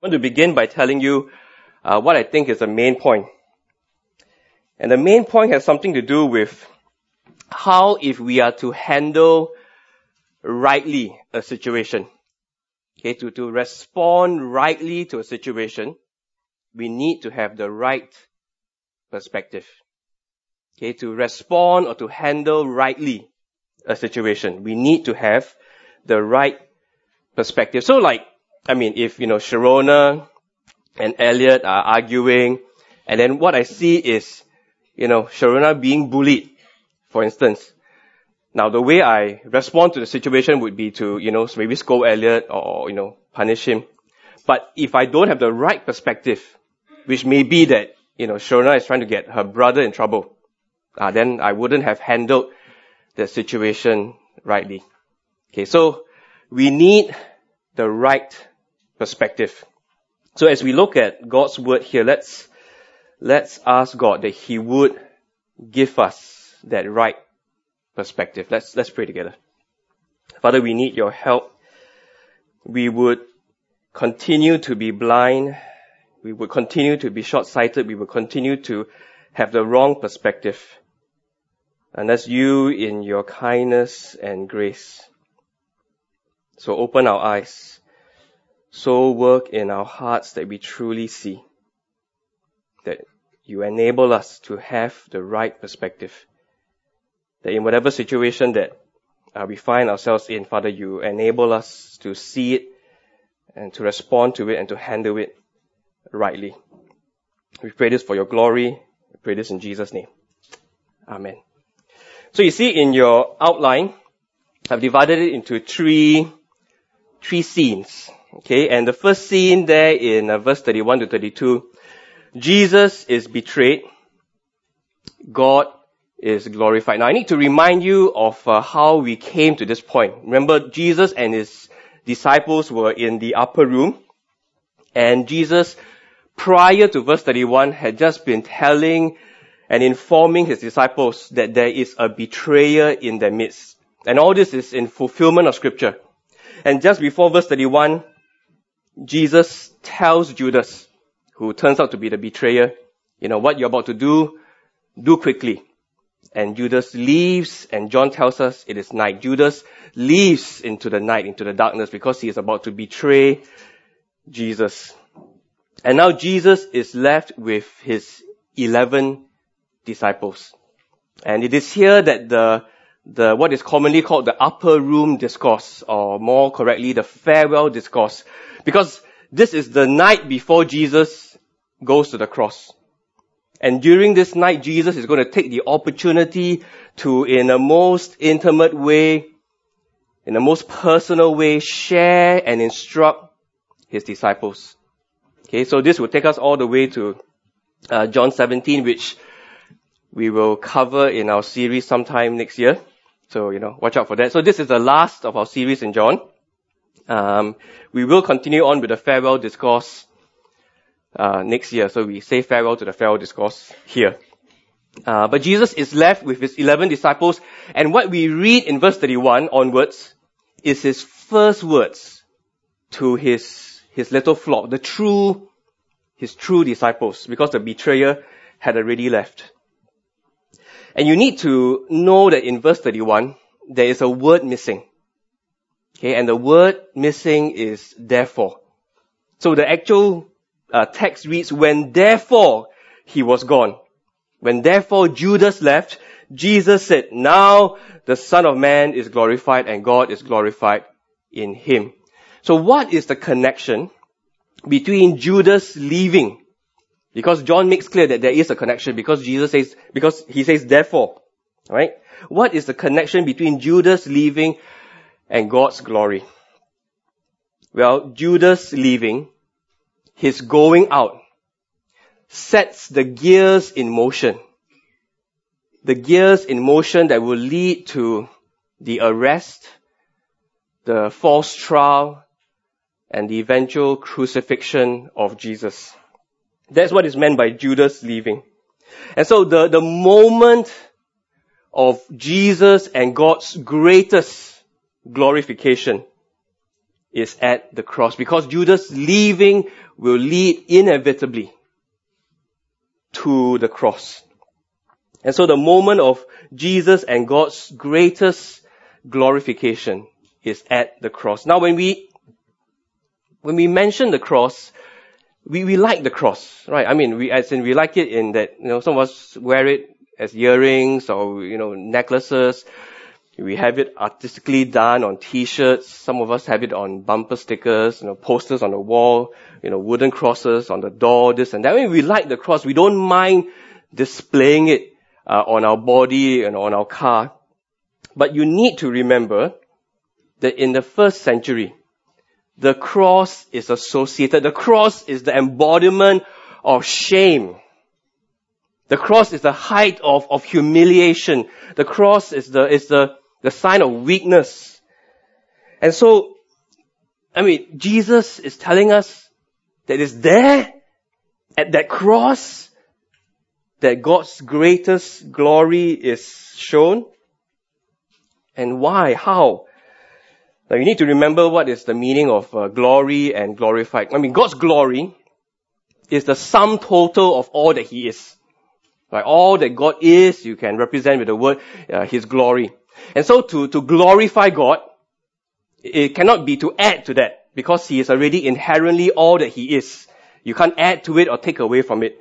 I want to begin by telling you uh, what I think is the main point. And the main point has something to do with how if we are to handle rightly a situation, okay, to, to respond rightly to a situation, we need to have the right perspective. Okay, to respond or to handle rightly a situation, we need to have the right perspective. So like, I mean, if, you know, Sharona and Elliot are arguing, and then what I see is, you know, Sharona being bullied, for instance. Now, the way I respond to the situation would be to, you know, maybe scold Elliot or, you know, punish him. But if I don't have the right perspective, which may be that, you know, Sharona is trying to get her brother in trouble, uh, then I wouldn't have handled the situation rightly. Okay, so we need the right perspective. So as we look at God's word here, let's, let's ask God that He would give us that right perspective. Let's, let's pray together. Father, we need your help. We would continue to be blind. We would continue to be short-sighted. We would continue to have the wrong perspective. Unless you in your kindness and grace. So open our eyes so work in our hearts that we truly see. That you enable us to have the right perspective. That in whatever situation that uh, we find ourselves in, Father, you enable us to see it and to respond to it and to handle it rightly. We pray this for your glory. We pray this in Jesus' name. Amen. So you see in your outline, I've divided it into three, three scenes. Okay, and the first scene there in uh, verse 31 to 32, Jesus is betrayed. God is glorified. Now I need to remind you of uh, how we came to this point. Remember, Jesus and his disciples were in the upper room, and Jesus, prior to verse 31, had just been telling and informing his disciples that there is a betrayer in their midst. And all this is in fulfillment of scripture. And just before verse 31, Jesus tells Judas, who turns out to be the betrayer, you know, what you're about to do, do quickly. And Judas leaves, and John tells us it is night. Judas leaves into the night, into the darkness, because he is about to betray Jesus. And now Jesus is left with his eleven disciples. And it is here that the, the, what is commonly called the upper room discourse, or more correctly, the farewell discourse, because this is the night before Jesus goes to the cross. And during this night, Jesus is going to take the opportunity to, in a most intimate way, in a most personal way, share and instruct his disciples. Okay, so this will take us all the way to uh, John 17, which we will cover in our series sometime next year. So, you know, watch out for that. So this is the last of our series in John. Um, we will continue on with the farewell discourse uh, next year. So we say farewell to the farewell discourse here. Uh, but Jesus is left with his 11 disciples, and what we read in verse 31 onwards is his first words to his, his little flock, the true, his true disciples, because the betrayer had already left. And you need to know that in verse 31, there is a word missing. Okay, and the word missing is therefore. So the actual uh, text reads, when therefore he was gone. When therefore Judas left, Jesus said, now the Son of Man is glorified and God is glorified in him. So what is the connection between Judas leaving? Because John makes clear that there is a connection because Jesus says, because he says therefore. Right? What is the connection between Judas leaving and God's glory. Well, Judas leaving, his going out, sets the gears in motion. The gears in motion that will lead to the arrest, the false trial, and the eventual crucifixion of Jesus. That's what is meant by Judas leaving. And so the, the moment of Jesus and God's greatest glorification is at the cross because Judas leaving will lead inevitably to the cross. And so the moment of Jesus and God's greatest glorification is at the cross. Now when we, when we mention the cross, we, we like the cross, right? I mean, we, as in we like it in that, you know, some of us wear it as earrings or, you know, necklaces. We have it artistically done on t-shirts. Some of us have it on bumper stickers, you know, posters on the wall, you know, wooden crosses on the door, this and that. I mean, we like the cross. We don't mind displaying it uh, on our body and on our car. But you need to remember that in the first century, the cross is associated, the cross is the embodiment of shame. The cross is the height of, of humiliation. The cross is the, is the, the sign of weakness. And so, I mean, Jesus is telling us that it's there at that cross that God's greatest glory is shown. And why? How? Now you need to remember what is the meaning of uh, glory and glorified. I mean, God's glory is the sum total of all that He is. Right? All that God is, you can represent with the word, uh, His glory. And so to, to glorify God, it cannot be to add to that because He is already inherently all that He is. You can't add to it or take away from it.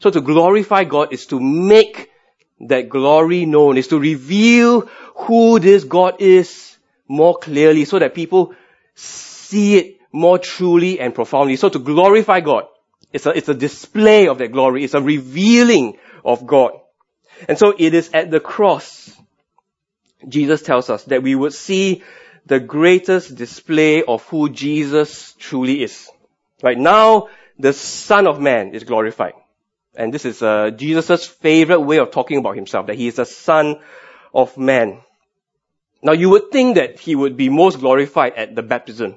So to glorify God is to make that glory known, is to reveal who this God is more clearly so that people see it more truly and profoundly. So to glorify God, it's a, it's a display of that glory. It's a revealing of God. And so it is at the cross, Jesus tells us that we would see the greatest display of who Jesus truly is. Right now, the Son of Man is glorified. And this is uh, Jesus' favorite way of talking about himself, that he is the Son of Man. Now you would think that he would be most glorified at the baptism.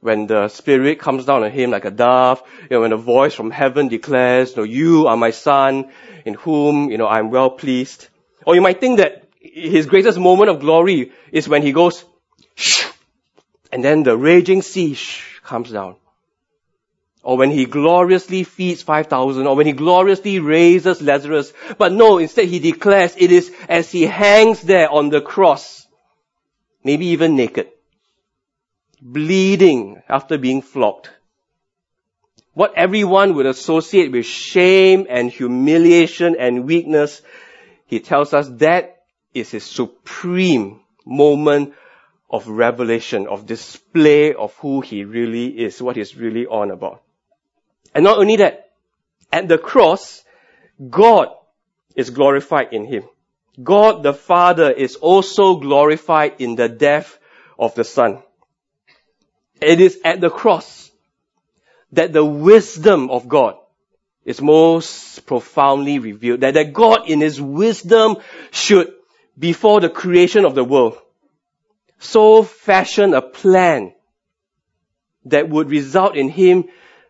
When the Spirit comes down on him like a dove, you know, when a voice from heaven declares, you know, you are my son, in whom, you know, I'm well pleased. Or you might think that his greatest moment of glory is when he goes, shh, and then the raging sea shh, comes down. Or when he gloriously feeds 5,000, or when he gloriously raises Lazarus. But no, instead he declares it is as he hangs there on the cross maybe even naked, bleeding after being flogged. What everyone would associate with shame and humiliation and weakness, he tells us that is his supreme moment of revelation, of display of who he really is, what he's really on about. And not only that, at the cross, God is glorified in him. God the Father is also glorified in the death of the Son. It is at the cross that the wisdom of God is most profoundly revealed. That, that God in His wisdom should, before the creation of the world, so fashion a plan that would result in Him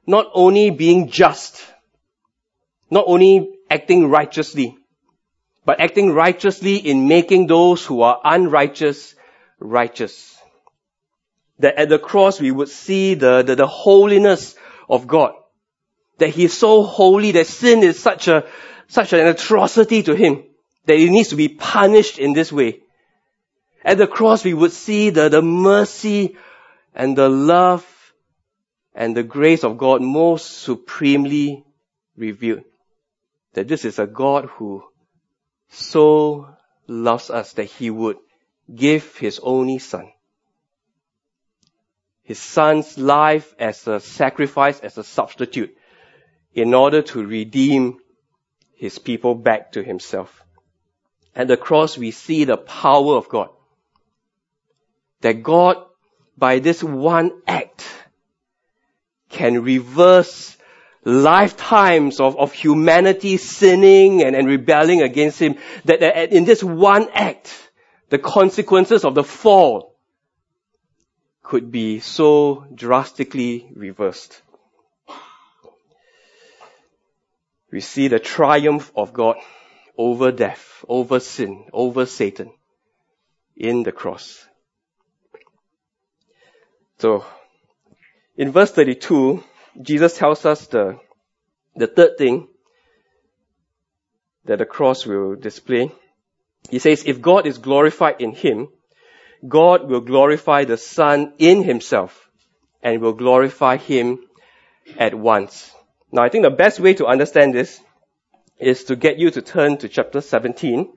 not only being just, not only acting righteously, but acting righteously in making those who are unrighteous righteous. That at the cross we would see the, the, the holiness of God. That He is so holy that sin is such a, such an atrocity to Him that it needs to be punished in this way. At the cross we would see the, the mercy and the love and the grace of God most supremely revealed. That this is a God who so loves us that he would give his only son. His son's life as a sacrifice, as a substitute, in order to redeem his people back to himself. At the cross, we see the power of God. That God, by this one act, can reverse lifetimes of, of humanity sinning and, and rebelling against Him, that, that in this one act, the consequences of the fall could be so drastically reversed. We see the triumph of God over death, over sin, over Satan in the cross. So, in verse 32, Jesus tells us the, the third thing that the cross will display. He says, if God is glorified in him, God will glorify the Son in himself and will glorify him at once. Now I think the best way to understand this is to get you to turn to chapter 17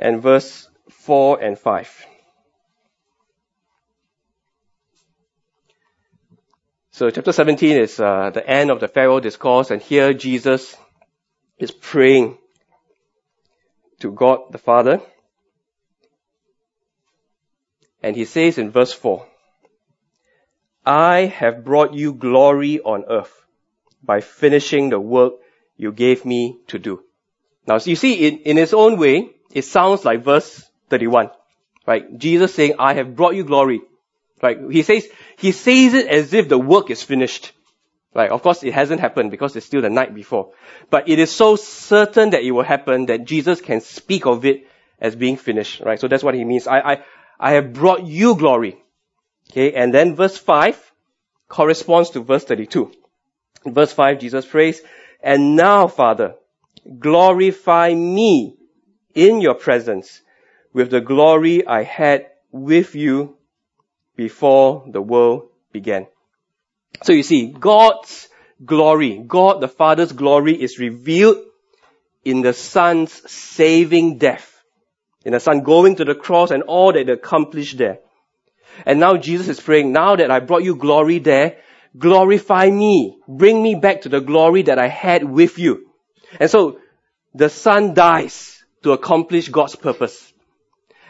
and verse 4 and 5. So chapter 17 is uh, the end of the farewell discourse and here Jesus is praying to God the Father. And he says in verse 4, I have brought you glory on earth by finishing the work you gave me to do. Now, so you see, in, in its own way, it sounds like verse 31, right? Jesus saying, I have brought you glory. Right? He says, he says it as if the work is finished. Right? Of course, it hasn't happened because it's still the night before. But it is so certain that it will happen that Jesus can speak of it as being finished. Right? So that's what he means. I, I, I have brought you glory. Okay, and then verse 5 corresponds to verse 32. In verse 5, Jesus prays, And now, Father, glorify me in your presence with the glory I had with you before the world began. So you see, God's glory, God the Father's glory is revealed in the Son's saving death. In the Son going to the cross and all that accomplished there. And now Jesus is praying, now that I brought you glory there, glorify me. Bring me back to the glory that I had with you. And so, the Son dies to accomplish God's purpose.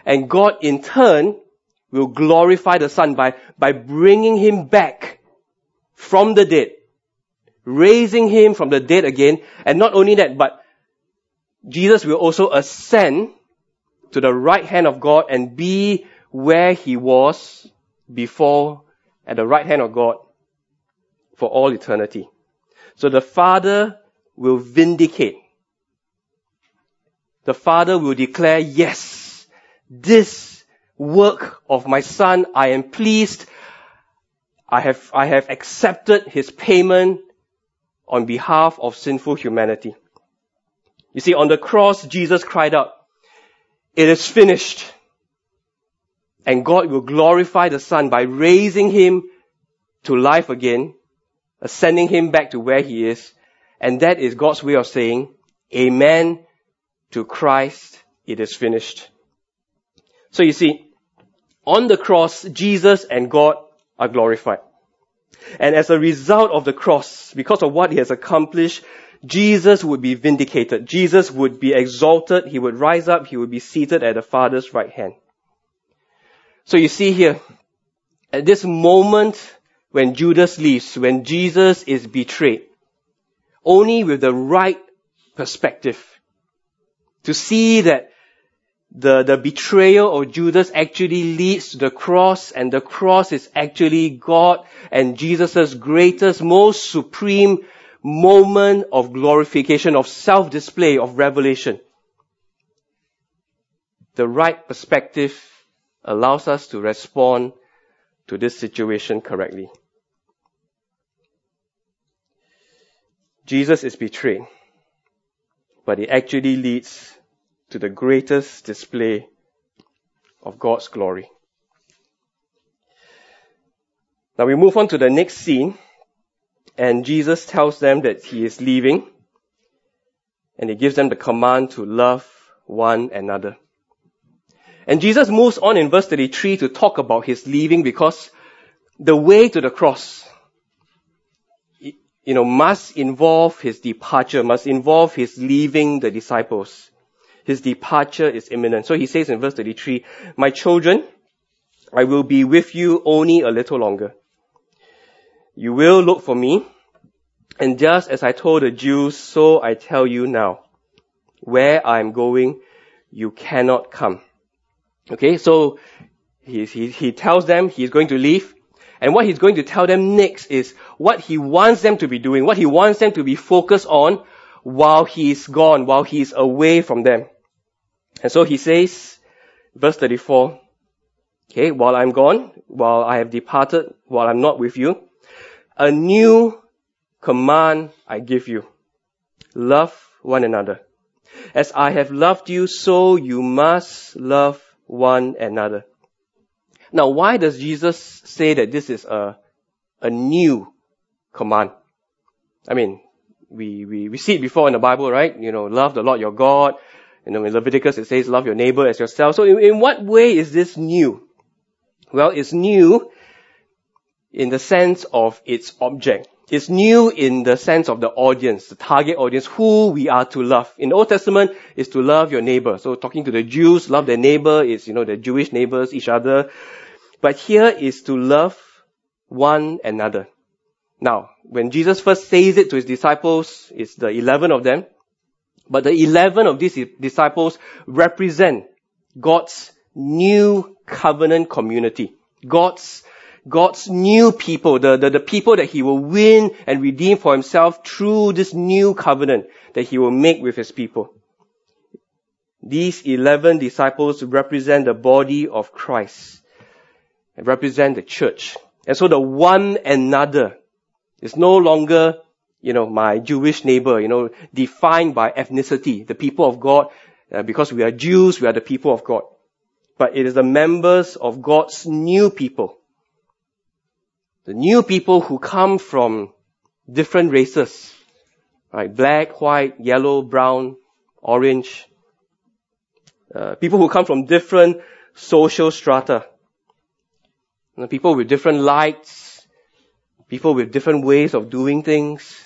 And God in turn will glorify the Son by, by bringing him back from the dead. Raising him from the dead again. And not only that, but Jesus will also ascend to the right hand of God and be where he was before at the right hand of God for all eternity. So the Father will vindicate. The Father will declare, yes, this work of my Son, I am pleased. I have, I have accepted His payment on behalf of sinful humanity. You see, on the cross, Jesus cried out, it is finished. And God will glorify the Son by raising him to life again, sending him back to where he is. And that is God's way of saying, Amen to Christ, it is finished. So you see, on the cross, Jesus and God are glorified. And as a result of the cross, because of what he has accomplished, Jesus would be vindicated. Jesus would be exalted. He would rise up. He would be seated at the Father's right hand. So you see here, at this moment when Judas leaves, when Jesus is betrayed, only with the right perspective, to see that the, the betrayal of Judas actually leads to the cross and the cross is actually God and Jesus' greatest, most supreme moment of glorification, of self-display, of revelation. The right perspective allows us to respond to this situation correctly. Jesus is betrayed, but it actually leads to the greatest display of God's glory. Now we move on to the next scene, and Jesus tells them that he is leaving, and he gives them the command to love one another. And Jesus moves on in verse 33 to talk about his leaving because the way to the cross, you know, must involve his departure, must involve his leaving the disciples. His departure is imminent. So he says in verse 33, My children, I will be with you only a little longer. You will look for me, and just as I told the Jews, so I tell you now, where I am going, you cannot come. Okay, so he, he, he tells them he's going to leave. And what he's going to tell them next is what he wants them to be doing, what he wants them to be focused on while he's gone, while he's away from them. And so he says, verse 34, Okay, while I'm gone, while I have departed, while I'm not with you, a new command I give you. Love one another. As I have loved you, so you must love one another. Now, why does Jesus say that this is a, a new command? I mean, we, we, we see it before in the Bible, right? You know, love the Lord your God. You know, in Leviticus it says love your neighbor as yourself. So in, in what way is this new? Well, it's new in the sense of its object. It's new in the sense of the audience, the target audience, who we are to love. In the Old Testament, is to love your neighbor. So talking to the Jews, love their neighbor is, you know, the Jewish neighbors, each other. But here is to love one another. Now, when Jesus first says it to his disciples, it's the 11 of them. But the 11 of these disciples represent God's new covenant community. God's, God's new people, the, the, the people that he will win and redeem for himself through this new covenant that he will make with his people. These 11 disciples represent the body of Christ and represent the church. And so the one another is no longer, you know, my Jewish neighbor, you know, defined by ethnicity, the people of God, uh, because we are Jews, we are the people of God. But it is the members of God's new people. The new people who come from different races, right? Black, white, yellow, brown, orange. Uh, people who come from different social strata. You know, people with different likes, people with different ways of doing things.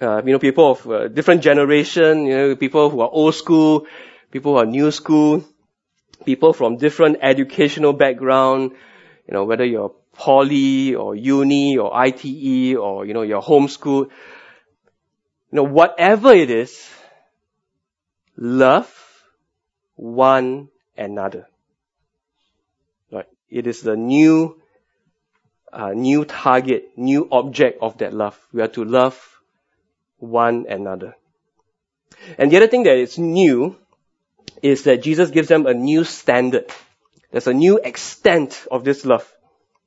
Uh, you know, people of uh, different generation, you know, people who are old school, people who are new school, people from different educational background, you know, whether you're poly or uni or ITE or, you know, you're homeschooled. You know, whatever it is, love one another. Right? It is the new, uh, new target, new object of that love. We are to love one another. And the other thing that is new is that Jesus gives them a new standard. There's a new extent of this love.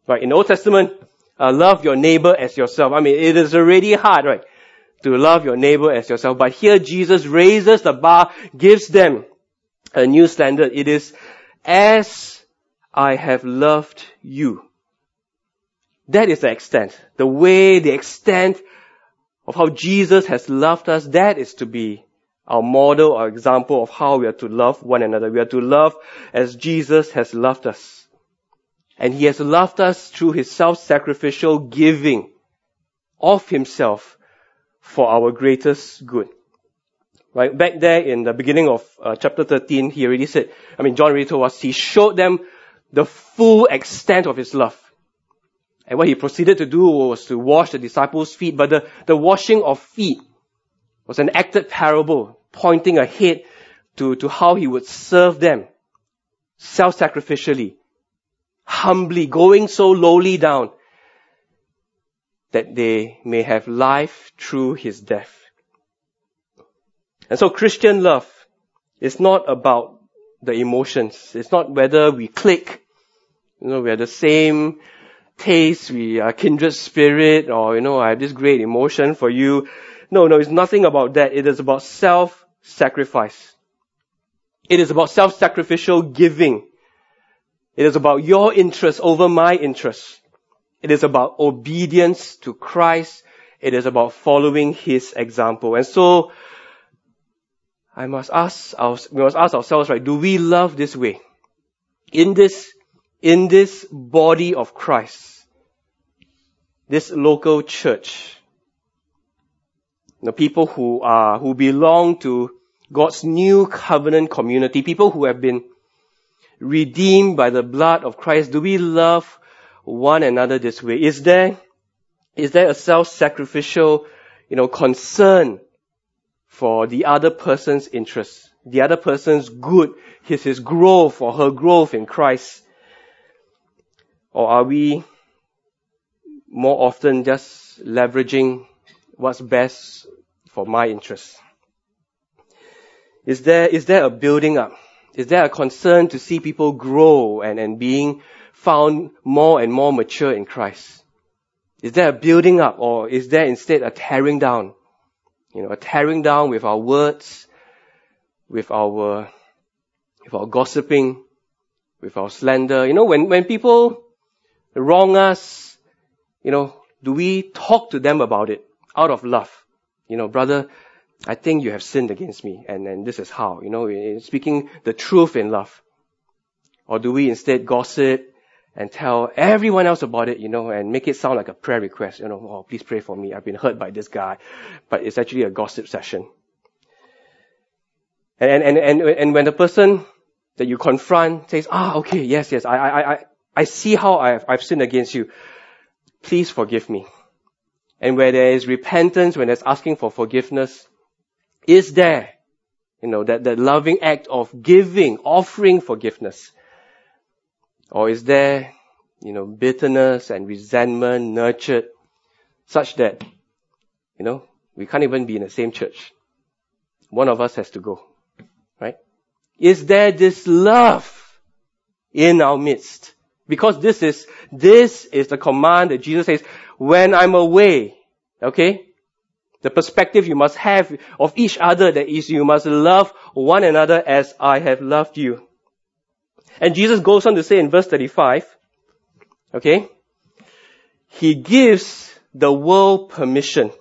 Right? In the Old Testament, uh, love your neighbor as yourself. I mean, it is already hard, right? To love your neighbor as yourself. But here Jesus raises the bar, gives them a new standard. It is as I have loved you. That is the extent. The way, the extent of how Jesus has loved us, that is to be our model, our example of how we are to love one another. We are to love as Jesus has loved us. And He has loved us through His self-sacrificial giving of Himself for our greatest good. Right? Back there in the beginning of uh, chapter 13, He already said, I mean, John already told us, He showed them the full extent of His love. And what He proceeded to do was to wash the disciples' feet, but the, the washing of feet was an acted parable pointing ahead to, to how he would serve them self-sacrificially, humbly, going so lowly down that they may have life through his death. And so Christian love is not about the emotions. It's not whether we click, you know, we are the same taste, we are kindred spirit, or, you know, I have this great emotion for you. No, no, it's nothing about that. It is about self sacrifice. It is about self-sacrificial giving. It is about your interest over my interest. It is about obedience to Christ. It is about following His example. And so, I must ask, we must ask ourselves, right, do we love this way? In this, in this body of Christ, this local church, the people who are, who belong to God's new covenant community, people who have been redeemed by the blood of Christ, do we love one another this way? Is there, is there a self-sacrificial, you know, concern for the other person's interest, the other person's good, his, his growth or her growth in Christ? Or are we more often just leveraging what's best for my interests? Is there, is there a building up? Is there a concern to see people grow and, and being found more and more mature in Christ? Is there a building up or is there instead a tearing down? You know, a tearing down with our words, with our, with our gossiping, with our slander. You know, when, when people wrong us, you know, do we talk to them about it out of love? You know, brother, I think you have sinned against me and, and this is how, you know, speaking the truth in love. Or do we instead gossip and tell everyone else about it, you know, and make it sound like a prayer request, you know, oh, please pray for me. I've been hurt by this guy. But it's actually a gossip session. And, and, and, and when the person that you confront says, ah, okay, yes, yes, I, I, I, I see how I've, I've sinned against you. Please forgive me. And where there is repentance, when there's asking for forgiveness, is there, you know, that, that loving act of giving, offering forgiveness. Or is there, you know, bitterness and resentment nurtured such that, you know, we can't even be in the same church. One of us has to go. Right? Is there this love in our midst? Because this is, this is the command that Jesus says, when I'm away, okay? The perspective you must have of each other that is you must love one another as I have loved you. And Jesus goes on to say in verse 35, okay, He gives the world permission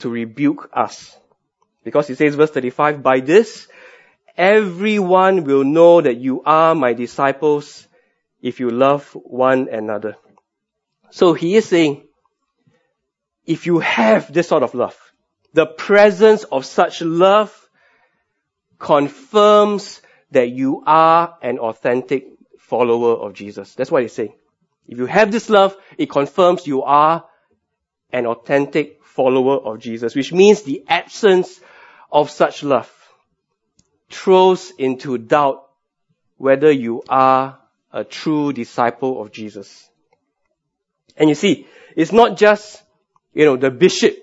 to rebuke us. Because He says verse 35, by this, everyone will know that you are my disciples if you love one another. So He is saying, if you have this sort of love, the presence of such love confirms that you are an authentic follower of Jesus. That's what he's saying. If you have this love, it confirms you are an authentic follower of Jesus, which means the absence of such love throws into doubt whether you are a true disciple of Jesus. And you see, it's not just, you know, the bishop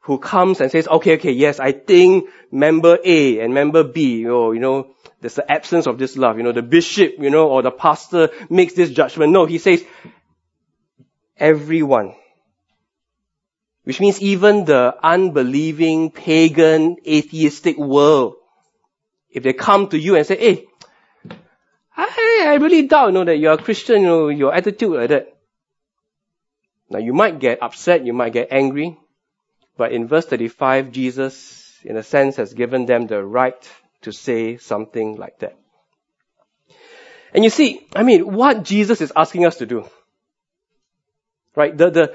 who comes and says, okay, okay, yes, I think member A and member B, or, you know, there's the absence of this love. You know, the bishop, you know, or the pastor makes this judgment. No, he says, everyone. Which means even the unbelieving, pagan, atheistic world, if they come to you and say, hey, I, I really doubt, you know, that you're a Christian, you know, your attitude like that. Now you might get upset, you might get angry, but in verse 35, Jesus, in a sense, has given them the right to say something like that. And you see, I mean, what Jesus is asking us to do, right? The, the,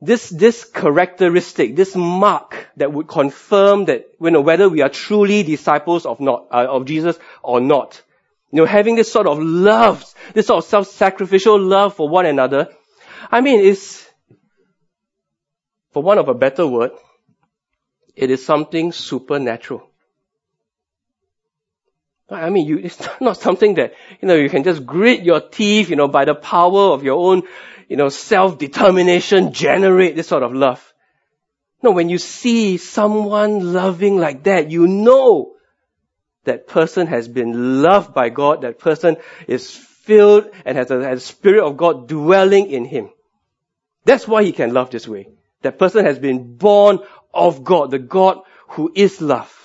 this, this characteristic, this mark that would confirm that, you know, whether we are truly disciples of not, uh, of Jesus or not. You know, having this sort of love, this sort of self-sacrificial love for one another. I mean, it's, for one of a better word, it is something supernatural. I mean, you, it's not something that, you know, you can just grit your teeth, you know, by the power of your own, you know, self-determination generate this sort of love. No, when you see someone loving like that, you know that person has been loved by God, that person is filled and has a spirit of God dwelling in him. That's why he can love this way. That person has been born of God, the God who is love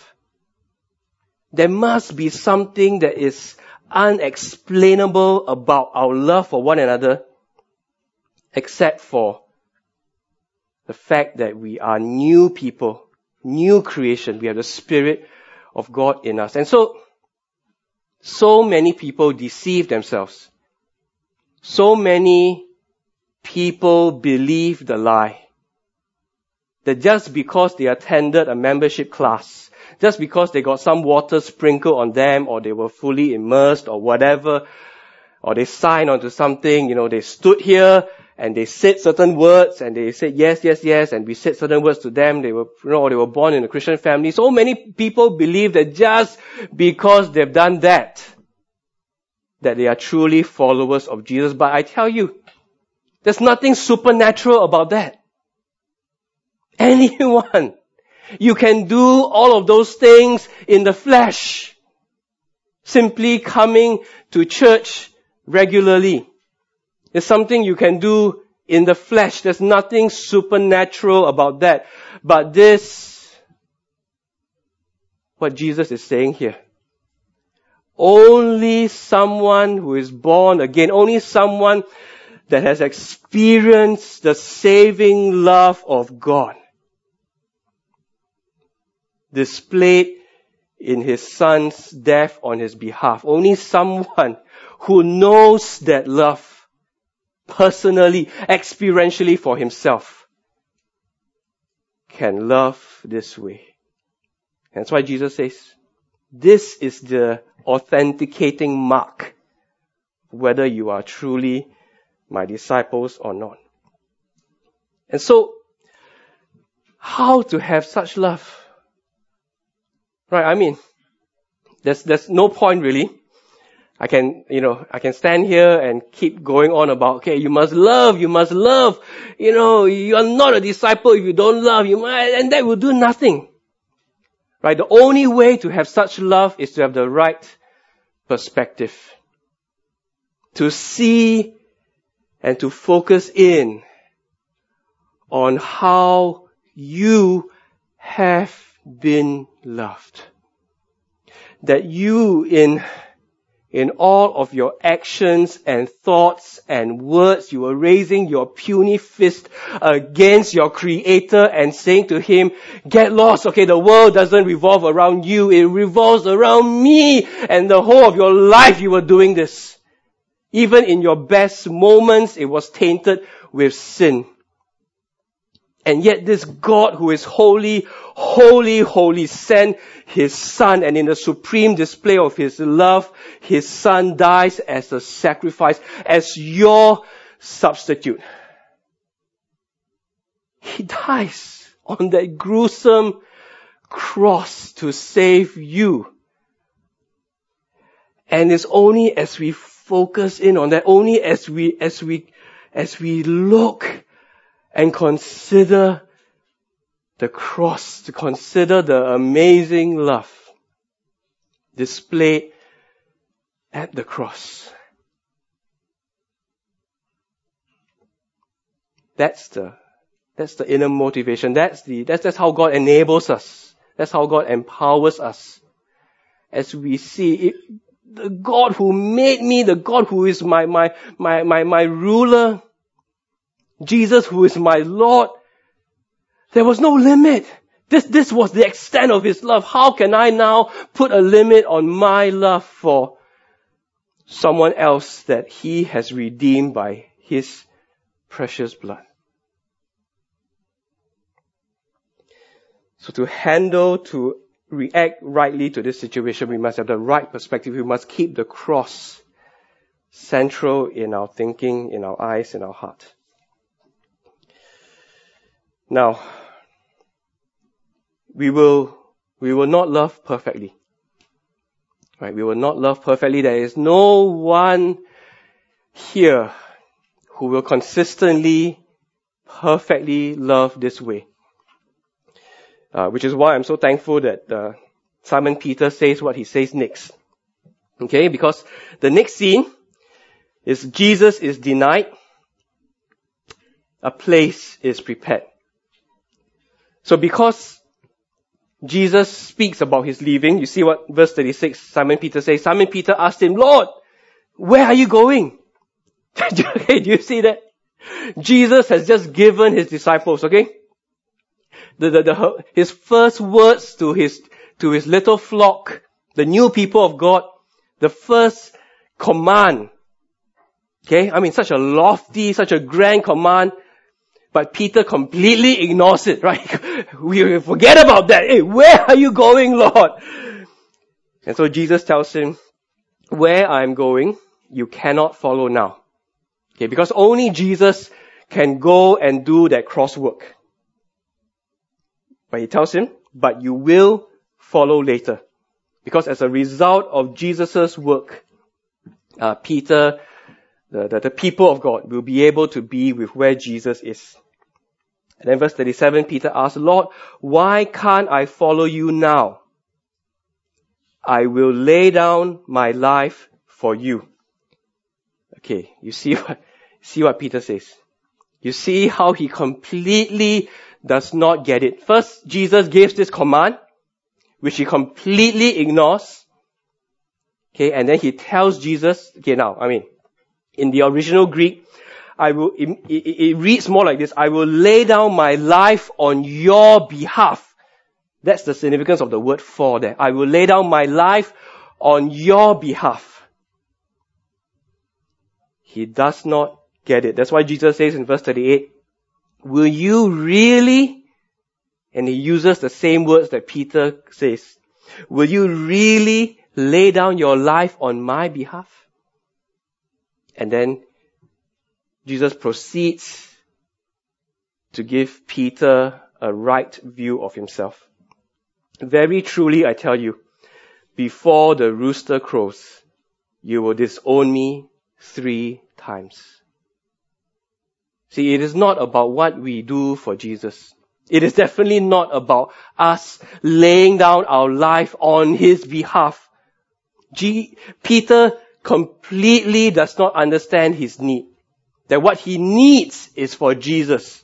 there must be something that is unexplainable about our love for one another, except for the fact that we are new people, new creation. We have the Spirit of God in us. And so, so many people deceive themselves. So many people believe the lie that just because they attended a membership class, just because they got some water sprinkled on them or they were fully immersed or whatever, or they signed onto something, you know, they stood here and they said certain words and they said yes, yes, yes, and we said certain words to them. They were, you know, they were born in a Christian family. So many people believe that just because they've done that, that they are truly followers of Jesus. But I tell you, there's nothing supernatural about that. Anyone You can do all of those things in the flesh. Simply coming to church regularly. is something you can do in the flesh. There's nothing supernatural about that. But this, what Jesus is saying here, only someone who is born again, only someone that has experienced the saving love of God displayed in his son's death on his behalf. Only someone who knows that love personally, experientially for himself can love this way. That's why Jesus says, this is the authenticating mark whether you are truly my disciples or not. And so, how to have such love? Right, I mean, there's, there's no point really. I can, you know, I can stand here and keep going on about, okay, you must love, you must love. You know, you are not a disciple if you don't love, you might, and that will do nothing. Right? The only way to have such love is to have the right perspective. To see and to focus in on how you have been loved. That you in in all of your actions and thoughts and words, you were raising your puny fist against your creator and saying to him, get lost. Okay, the world doesn't revolve around you. It revolves around me. And the whole of your life you were doing this. Even in your best moments, it was tainted with sin. And yet this God who is holy, holy, holy sent his son and in the supreme display of his love, his son dies as a sacrifice, as your substitute. He dies on that gruesome cross to save you. And it's only as we focus in on that, only as we, as we, as we look and consider the cross, to consider the amazing love displayed at the cross. That's the, that's the inner motivation. That's the, that's, that's how God enables us. That's how God empowers us. As we see it, the God who made me, the God who is my, my, my, my, my ruler, Jesus who is my Lord, there was no limit. This, this was the extent of His love. How can I now put a limit on my love for someone else that He has redeemed by His precious blood? So to handle, to react rightly to this situation, we must have the right perspective. We must keep the cross central in our thinking, in our eyes, in our heart. Now, we will, we will not love perfectly. Right? We will not love perfectly. There is no one here who will consistently, perfectly love this way. Uh, which is why I'm so thankful that uh, Simon Peter says what he says next. Okay, because the next scene is Jesus is denied, a place is prepared. So because Jesus speaks about his leaving, you see what verse 36, Simon Peter says, Simon Peter asked him, Lord, where are you going? okay, do you see that? Jesus has just given his disciples, okay? The, the, the, his first words to his, to his little flock, the new people of God, the first command, okay? I mean, such a lofty, such a grand command, but Peter completely ignores it, right? we forget about that. Hey, where are you going, Lord? And so Jesus tells him, where I'm going, you cannot follow now. Okay, because only Jesus can go and do that cross work. But he tells him, but you will follow later. Because as a result of Jesus' work, uh, Peter the, the, the people of God will be able to be with where Jesus is. And then verse 37, Peter asks, Lord, why can't I follow you now? I will lay down my life for you. Okay, you see what, see what Peter says. You see how he completely does not get it. First, Jesus gives this command, which he completely ignores. Okay, and then he tells Jesus, okay now, I mean, in the original Greek, I will, it, it, reads more like this, I will lay down my life on your behalf. That's the significance of the word for there. I will lay down my life on your behalf. He does not get it. That's why Jesus says in verse 38, will you really, and he uses the same words that Peter says, will you really lay down your life on my behalf? And then Jesus proceeds to give Peter a right view of himself. Very truly I tell you, before the rooster crows, you will disown me three times. See, it is not about what we do for Jesus. It is definitely not about us laying down our life on His behalf. G- Peter completely does not understand his need. That what he needs is for Jesus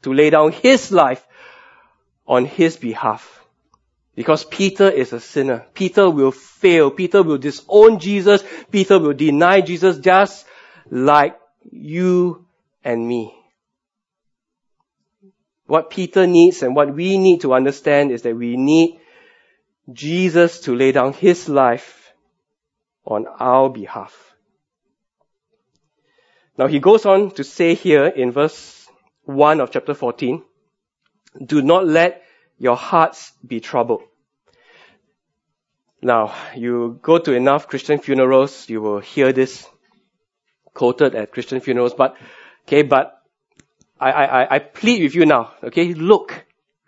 to lay down his life on his behalf. Because Peter is a sinner. Peter will fail. Peter will disown Jesus. Peter will deny Jesus just like you and me. What Peter needs and what we need to understand is that we need Jesus to lay down his life on our behalf. Now he goes on to say here in verse 1 of chapter 14, do not let your hearts be troubled. Now, you go to enough Christian funerals, you will hear this quoted at Christian funerals, but, okay, but I, I, I plead with you now, okay, look,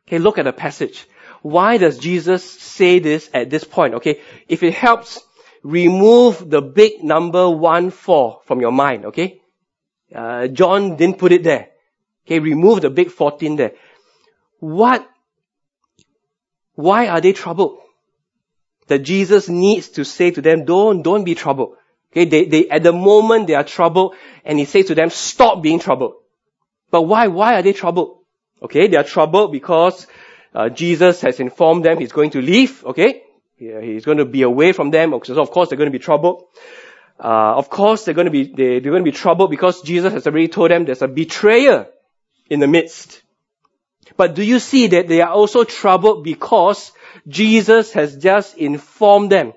okay, look at the passage. Why does Jesus say this at this point? Okay, if it helps, remove the big number one four from your mind, okay? Uh, John didn't put it there. Okay, remove the big 14 there. What? Why are they troubled? That Jesus needs to say to them, don't, don't be troubled. Okay, they, they, at the moment they are troubled and he says to them, stop being troubled. But why, why are they troubled? Okay, they are troubled because uh, Jesus has informed them he's going to leave, okay? He's going to be away from them, so of course they're going to be troubled. Uh, of course, they're going to be they, they're going to be troubled because Jesus has already told them there's a betrayer in the midst. But do you see that they are also troubled because Jesus has just informed them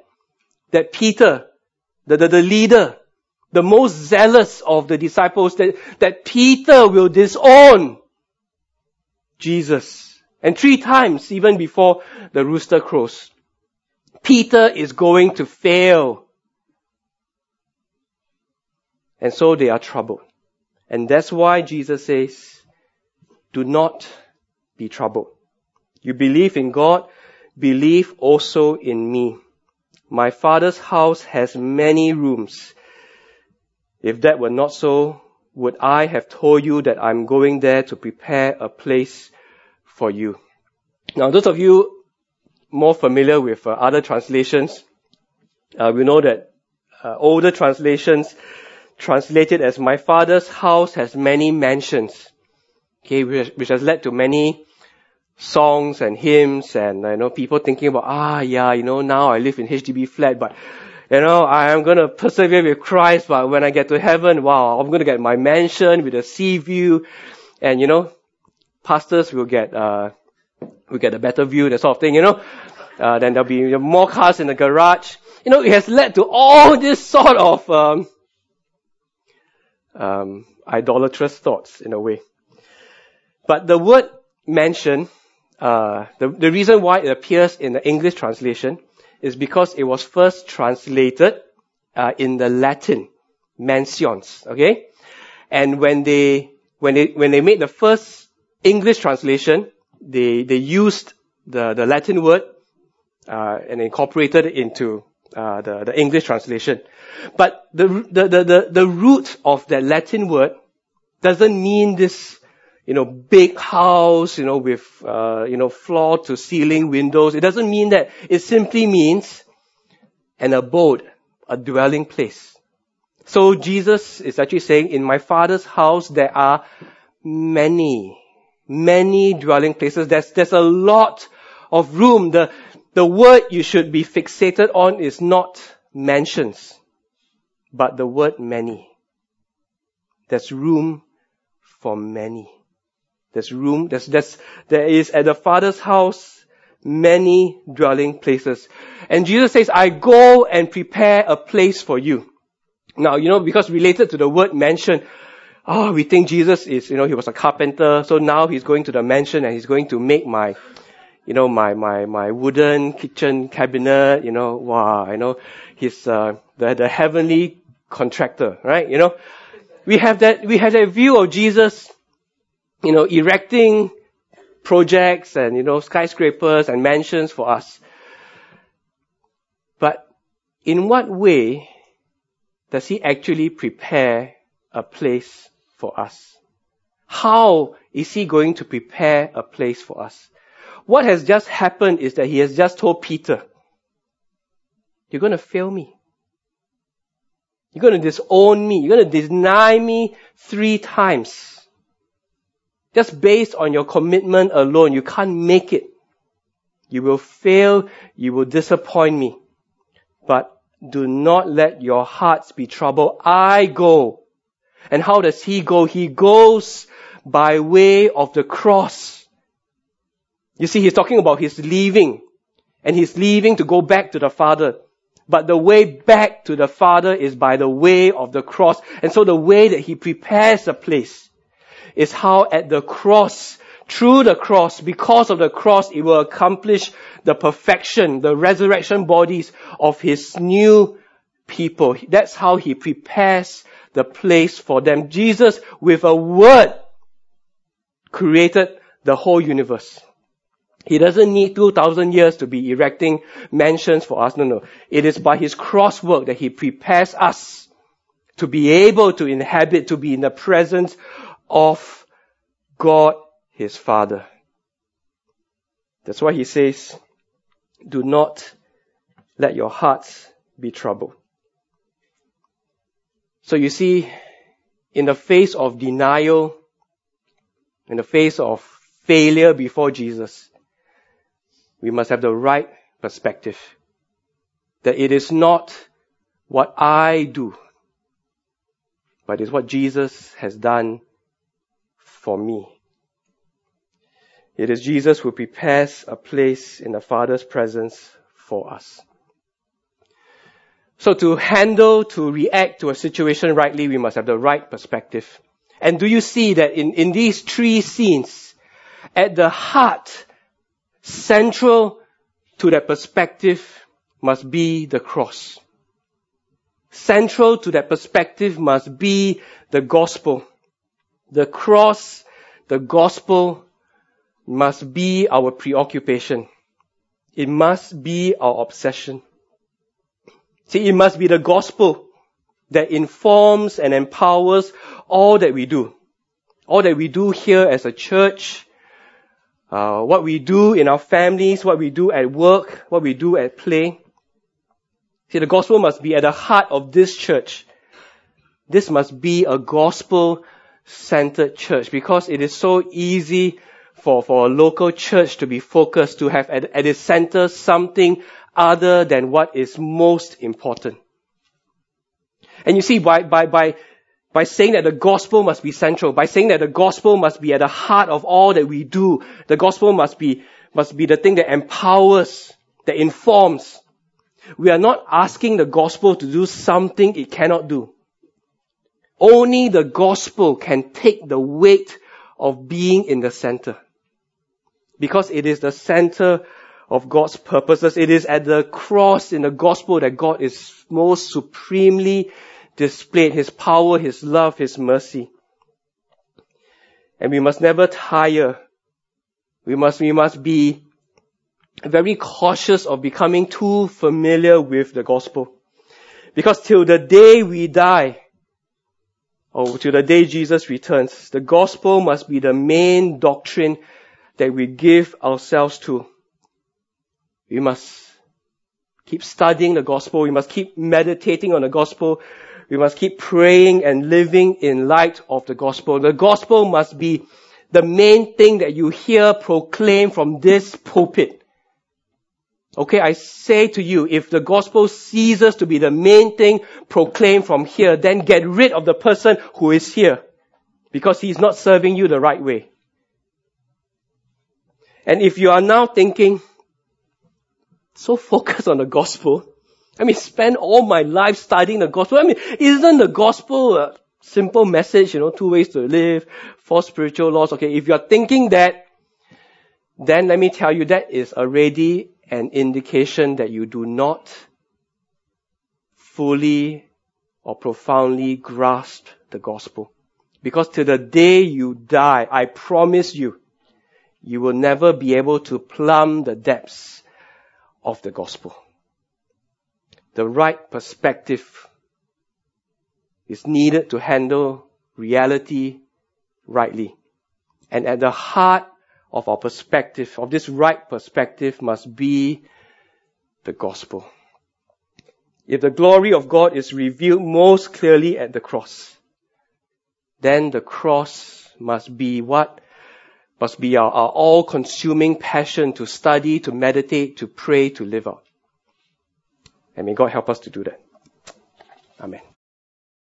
that Peter, the, the, the leader, the most zealous of the disciples, that, that Peter will disown Jesus. And three times, even before the rooster crows, Peter is going to fail. And so they are troubled. And that's why Jesus says, do not be troubled. You believe in God, believe also in me. My father's house has many rooms. If that were not so, would I have told you that I'm going there to prepare a place for you? Now, those of you more familiar with uh, other translations, uh, we know that uh, older translations translated as my father's house has many mansions. Okay, which, which has led to many songs and hymns and, you know, people thinking about, ah, yeah, you know, now I live in HDB flat, but, you know, I am gonna persevere with Christ, but when I get to heaven, wow, I'm gonna get my mansion with a sea view, and, you know, pastors will get, uh, will get a better view, that sort of thing, you know. Uh, then there'll be more cars in the garage. You know, it has led to all this sort of, um, um, idolatrous thoughts in a way. But the word mentioned, uh, the, the reason why it appears in the English translation is because it was first translated uh, in the Latin mansions. Okay, and when they when they when they made the first English translation, they they used the the Latin word uh, and incorporated into uh, the the English translation. But the, the, the, the, the root of that Latin word doesn't mean this, you know, big house, you know, with, uh, you know, floor to ceiling windows. It doesn't mean that. It simply means an abode, a dwelling place. So Jesus is actually saying, in my father's house there are many, many dwelling places. There's, there's a lot of room. The, the word you should be fixated on is not mansions, but the word many. There's room for many. There's room, there's, there's, there is at the Father's house many dwelling places. And Jesus says, I go and prepare a place for you. Now, you know, because related to the word mansion, oh, we think Jesus is, you know, he was a carpenter, so now he's going to the mansion and he's going to make my, you know, my, my, my wooden kitchen cabinet, you know, wow, I know, he's, uh, the, the heavenly contractor, right? You know, we have that, we have that view of Jesus, you know, erecting projects and, you know, skyscrapers and mansions for us. But in what way does he actually prepare a place for us? How is he going to prepare a place for us? What has just happened is that he has just told Peter, you're going to fail me. You're going to disown me. You're going to deny me three times. Just based on your commitment alone, you can't make it. You will fail. You will disappoint me. But do not let your hearts be troubled. I go. And how does he go? He goes by way of the cross. You see, he's talking about his leaving. And he's leaving to go back to the Father. But the way back to the Father is by the way of the cross. And so the way that he prepares a place is how at the cross, through the cross, because of the cross, it will accomplish the perfection, the resurrection bodies of his new people. That's how he prepares the place for them. Jesus, with a word, created the whole universe. He doesn't need 2000 years to be erecting mansions for us. No, no. It is by his cross work that he prepares us to be able to inhabit, to be in the presence of God his Father. That's why he says, do not let your hearts be troubled. So you see, in the face of denial, in the face of failure before Jesus, we must have the right perspective. That it is not what I do, but it's what Jesus has done for me. It is Jesus who prepares a place in the Father's presence for us. So to handle, to react to a situation rightly, we must have the right perspective. And do you see that in, in these three scenes, at the heart, central to that perspective must be the cross. Central to that perspective must be the gospel. The cross, the gospel must be our preoccupation. It must be our obsession. See, it must be the gospel that informs and empowers all that we do. All that we do here as a church, uh, what we do in our families, what we do at work, what we do at play. See, the gospel must be at the heart of this church. This must be a gospel centered church because it is so easy for, for a local church to be focused, to have at, at its center something other than what is most important. And you see, by, by, by, by saying that the gospel must be central, by saying that the gospel must be at the heart of all that we do, the gospel must be, must be the thing that empowers, that informs. We are not asking the gospel to do something it cannot do. Only the gospel can take the weight of being in the center. Because it is the center of God's purposes. It is at the cross in the gospel that God is most supremely displayed. His power, His love, His mercy. And we must never tire. We must, we must be very cautious of becoming too familiar with the gospel. Because till the day we die, oh, or to the day Jesus returns, the gospel must be the main doctrine that we give ourselves to. We must keep studying the gospel. We must keep meditating on the gospel. We must keep praying and living in light of the gospel. The gospel must be the main thing that you hear proclaimed from this pulpit. Okay, I say to you, if the gospel ceases to be the main thing proclaimed from here, then get rid of the person who is here because he's not serving you the right way. And if you are now thinking, so focused on the gospel, I mean, spend all my life studying the gospel. I mean, isn't the gospel a simple message, you know, two ways to live, four spiritual laws? Okay, if you're thinking that, then let me tell you that is already an indication that you do not fully or profoundly grasp the gospel. Because to the day you die, I promise you, you will never be able to plumb the depths of the gospel. The right perspective is needed to handle reality rightly. And at the heart of our perspective, of this right perspective must be the gospel. If the glory of God is revealed most clearly at the cross, then the cross must be what? Must be our, our all-consuming passion to study, to meditate, to pray, to live out. And may God help us to do that. Amen.